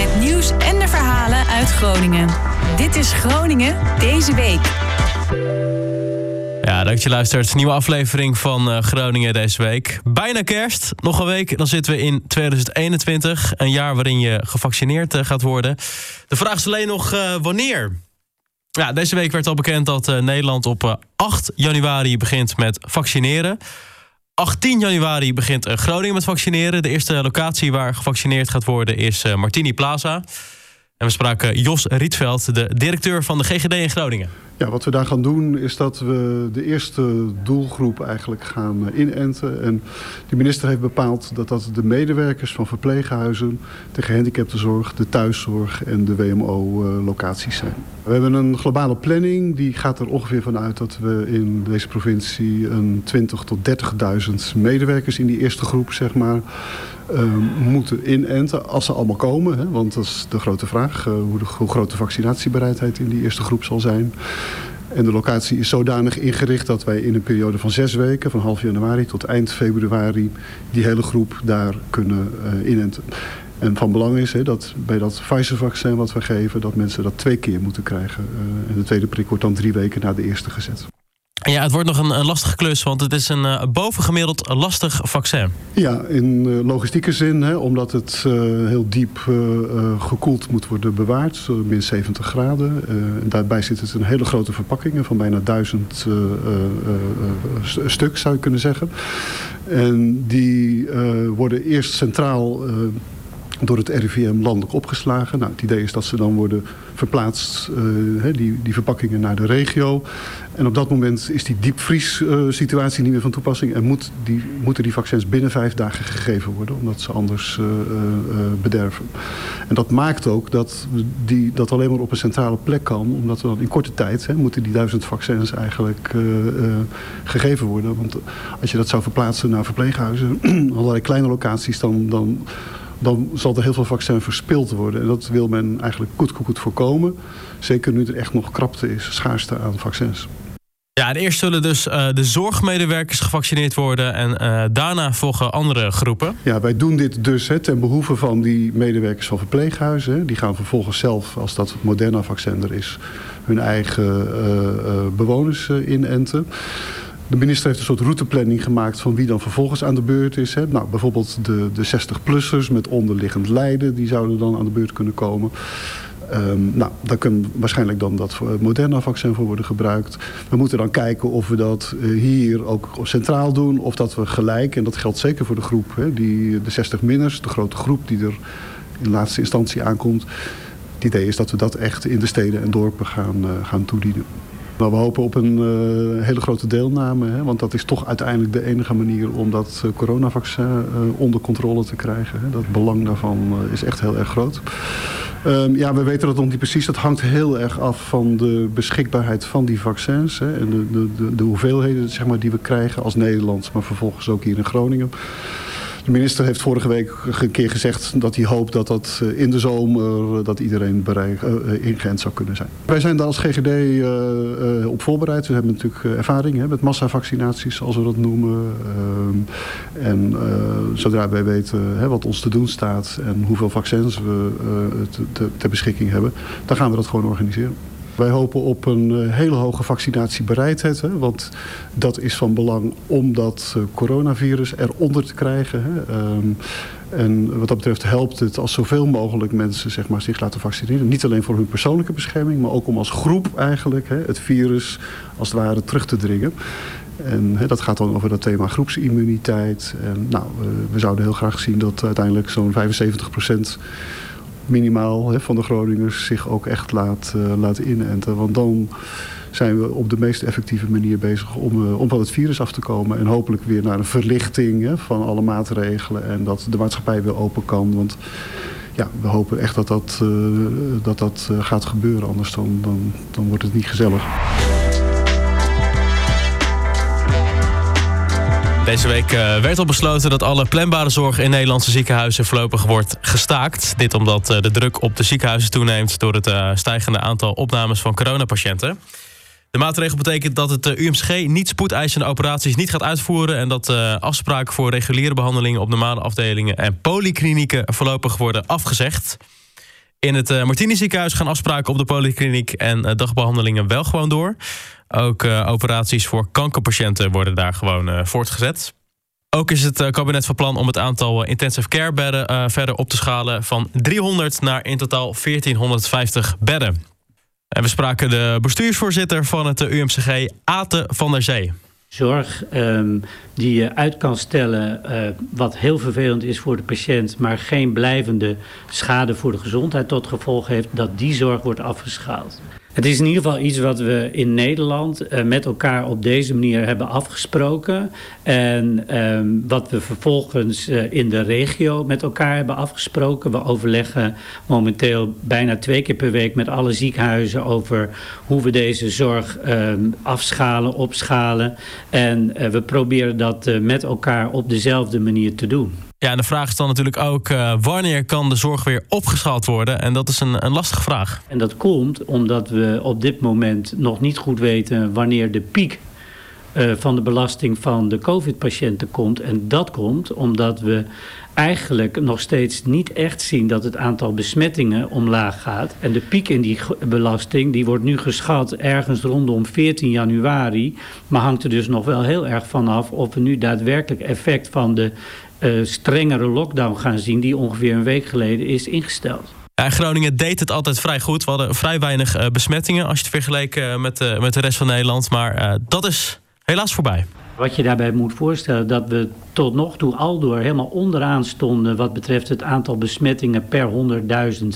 Het nieuws en de verhalen uit Groningen. Dit is Groningen deze week. Ja, dank je luistert. Nieuwe aflevering van uh, Groningen deze week. Bijna kerst. Nog een week, dan zitten we in 2021. Een jaar waarin je gevaccineerd uh, gaat worden. De vraag is alleen nog uh, wanneer. Ja, deze week werd al bekend dat Nederland op 8 januari begint met vaccineren. 18 januari begint Groningen met vaccineren. De eerste locatie waar gevaccineerd gaat worden is Martini Plaza. En we spraken Jos Rietveld, de directeur van de GGD in Groningen. Ja, wat we daar gaan doen is dat we de eerste doelgroep eigenlijk gaan eh, inenten. En de minister heeft bepaald dat dat de medewerkers van verpleeghuizen, de gehandicaptenzorg, de thuiszorg en de WMO-locaties zijn. We hebben een globale planning. Die gaat er ongeveer vanuit dat we in deze provincie een 20 tot 30.000 medewerkers in die eerste groep, zeg maar, moeten inenten. Als ze allemaal komen, hè, want dat is de grote vraag. Uh, hoe, de, hoe groot de vaccinatiebereidheid in die eerste groep zal zijn. En de locatie is zodanig ingericht dat wij in een periode van zes weken... van half januari tot eind februari die hele groep daar kunnen uh, inenten. En van belang is hè, dat bij dat Pfizer-vaccin wat we geven... dat mensen dat twee keer moeten krijgen. Uh, en de tweede prik wordt dan drie weken na de eerste gezet. Ja, het wordt nog een, lastige klus, want het is een uh, bovengemiddeld lastig vaccin. Ja, in uh, logistieke zin, hè, omdat het uh, heel diep gekoeld moet worden bewaard, min 70 graden. en daarbij zit het in hele grote verpakkingen van bijna duizend stuk, zou je kunnen zeggen. En die worden eerst centraal door het RIVM landelijk opgeslagen. Nou, het idee is dat ze dan worden verplaatst, uh, die, die verpakkingen naar de regio. En op dat moment is die diepvries uh, situatie niet meer van toepassing... en moet die, moeten die vaccins binnen vijf dagen gegeven worden... omdat ze anders uh, bederven. En dat maakt ook dat die, dat alleen maar op een centrale plek kan... omdat we dan in korte tijd hè, moeten die duizend vaccins eigenlijk gegeven worden. Want als je dat zou verplaatsen naar verpleeghuizen... allerlei kleine locaties, dan... dan dan zal er heel veel vaccin verspild worden. En dat wil men eigenlijk goed, goed, goed voorkomen. Zeker nu er echt nog krapte is, schaarste aan vaccins. Ja, en eerst zullen dus uh, de zorgmedewerkers gevaccineerd worden... en uh, daarna volgen andere groepen. Ja, wij doen dit dus hè, ten behoeve van die medewerkers van verpleeghuizen. Hè. Die gaan vervolgens zelf, als dat Moderna-vaccin er is... hun eigen uh, bewoners inenten. De minister heeft een soort routeplanning gemaakt van wie dan vervolgens aan de beurt is. Hè. Nou, bijvoorbeeld de, de 60-plussers met onderliggend lijden, die zouden dan aan de beurt kunnen komen. Um, nou, daar kan waarschijnlijk dan dat Moderna-vaccin voor worden gebruikt. We moeten dan kijken of we dat uh, hier ook centraal doen. Of dat we gelijk, en dat geldt zeker voor de groep, hè, die, de 60-minners, de grote groep die er in laatste instantie aankomt. Het idee is dat we dat echt in de steden en dorpen gaan, uh, gaan toedienen. Maar we hopen op een uh, hele grote deelname. Hè, want dat is toch uiteindelijk de enige manier om dat uh, coronavaccin uh, onder controle te krijgen. Hè. Dat belang daarvan is echt heel erg groot. Um, ja, we weten dat nog niet precies. Dat hangt heel erg af van de beschikbaarheid van die vaccins. Hè, en de, de, de, de hoeveelheden zeg maar, die we krijgen als Nederland. Maar vervolgens ook hier in Groningen. De minister heeft vorige week een keer gezegd dat hij hoopt dat dat eh, in de zomer eh, dat iedereen bereik, uh, ingeënt zou kunnen zijn. Wij zijn daar als GGD op voorbereid. We hebben natuurlijk ervaring hè, met massavaccinaties, zoals we dat noemen. Uh, en zodra wij weten hè, wat ons te doen staat en hoeveel vaccins we te, te, ter beschikking hebben, dan gaan we dat gewoon organiseren. Wij hopen op een uh, hele hoge vaccinatiebereidheid. Hè, want dat is van belang om dat uh, coronavirus eronder te krijgen. Hè. Um, en wat dat betreft helpt het als zoveel mogelijk mensen zeg maar, zich laten vaccineren. Niet alleen voor hun persoonlijke bescherming, maar ook om als groep eigenlijk hè, het virus als het ware terug te dringen. En hè, dat gaat dan over dat thema groepsimmuniteit. Nou, uh, we zouden heel graag zien dat uiteindelijk zo'n 75 procent minimaal hè, van de Groningers zich ook echt laat, uh, laten inenten. Want dan zijn we op de meest effectieve manier bezig om, uh, om van het virus af te komen. En hopelijk weer naar een verlichting hè, van alle maatregelen. En dat de maatschappij weer open kan. Want ja, we hopen echt dat dat, uh, dat, dat gaat gebeuren. Anders dan, dan, dan wordt het niet gezellig. Deze week uh, werd al besloten dat alle planbare zorg in Nederlandse ziekenhuizen voorlopig wordt gestaakt. Dit omdat uh, de druk op de ziekenhuizen toeneemt door het uh, stijgende aantal opnames van coronapatiënten. De maatregel betekent dat het UMCG niet spoedeisende operaties niet gaat uitvoeren en dat afspraken voor reguliere behandelingen op normale afdelingen en polyklinieken voorlopig worden afgezegd. In het uh, Martini ziekenhuis gaan afspraken op de polykliniek en uh, dagbehandelingen wel gewoon door. Ook uh, operaties voor kankerpatiënten worden daar gewoon voortgezet. Ook is het kabinet van plan om het aantal intensive care bedden verder op te schalen van 300 naar in totaal 1450 bedden. En we spraken de bestuursvoorzitter van het UMCG, Ate van der Zee zorg um, die je uit kan stellen, uh, wat heel vervelend is voor de patiënt, maar geen blijvende schade voor de gezondheid tot gevolg heeft, dat die zorg wordt afgeschaald. Het is in ieder geval iets wat we in Nederland uh, met elkaar op deze manier hebben afgesproken. En um, wat we vervolgens uh, in de regio met elkaar hebben afgesproken. We overleggen momenteel bijna twee keer per week met alle ziekenhuizen over hoe we deze zorg um, afschalen, opschalen. En uh, we proberen dat met elkaar op dezelfde manier te doen. Ja, en de vraag is dan natuurlijk ook uh, wanneer kan de zorg weer opgeschaald worden? En dat is een, een lastige vraag. En dat komt omdat we op dit moment nog niet goed weten wanneer de piek uh, van de belasting van de COVID-patiënten komt. En dat komt omdat we eigenlijk nog steeds niet echt zien dat het aantal besmettingen omlaag gaat. En de piek in die belasting die wordt nu geschat ergens rondom 14 januari. Maar hangt er dus nog wel heel erg vanaf of we nu daadwerkelijk effect van de uh, strengere lockdown gaan zien... die ongeveer een week geleden is ingesteld. Ja, Groningen deed het altijd vrij goed. We hadden vrij weinig uh, besmettingen als je het vergeleek uh, met, uh, met de rest van Nederland. Maar dat is helaas voorbij. Wat je daarbij moet voorstellen, dat we tot nog toe aldoor helemaal onderaan stonden... wat betreft het aantal besmettingen per 100.000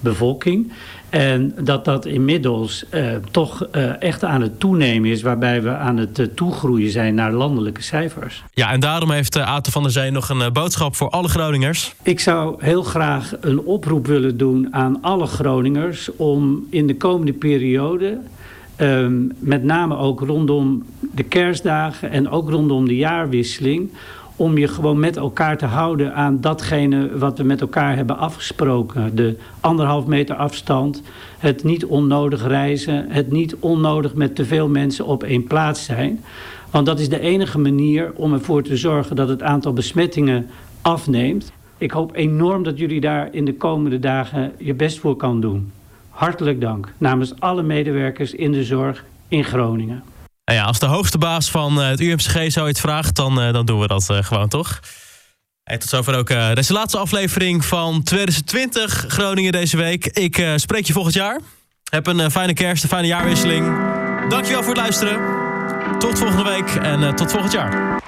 bevolking. En dat dat inmiddels uh, toch uh, echt aan het toenemen is... waarbij we aan het uh, toegroeien zijn naar landelijke cijfers. Ja, en daarom heeft Aten van der Zee nog een boodschap voor alle Groningers. Ik zou heel graag een oproep willen doen aan alle Groningers... om in de komende periode... Um, met name ook rondom de kerstdagen en ook rondom de jaarwisseling om je gewoon met elkaar te houden aan datgene wat we met elkaar hebben afgesproken. De anderhalf meter afstand, het niet onnodig reizen, het niet onnodig met te veel mensen op één plaats zijn. Want dat is de enige manier om ervoor te zorgen dat het aantal besmettingen afneemt. Ik hoop enorm dat jullie daar in de komende dagen je best voor kan doen. Hartelijk dank namens alle medewerkers in de zorg in Groningen. Nou ja, als de hoogste baas van eh, het UMCG zoiets vraagt, dan, uh, dan doen we dat uh, gewoon, toch? Hey, tot zover ook deze laatste aflevering van 2020 Groningen deze week. Ik spreek je volgend jaar. Heb een fijne kerst, een fijne jaarwisseling. Dankjewel voor het luisteren. Tot volgende week en tot volgend jaar.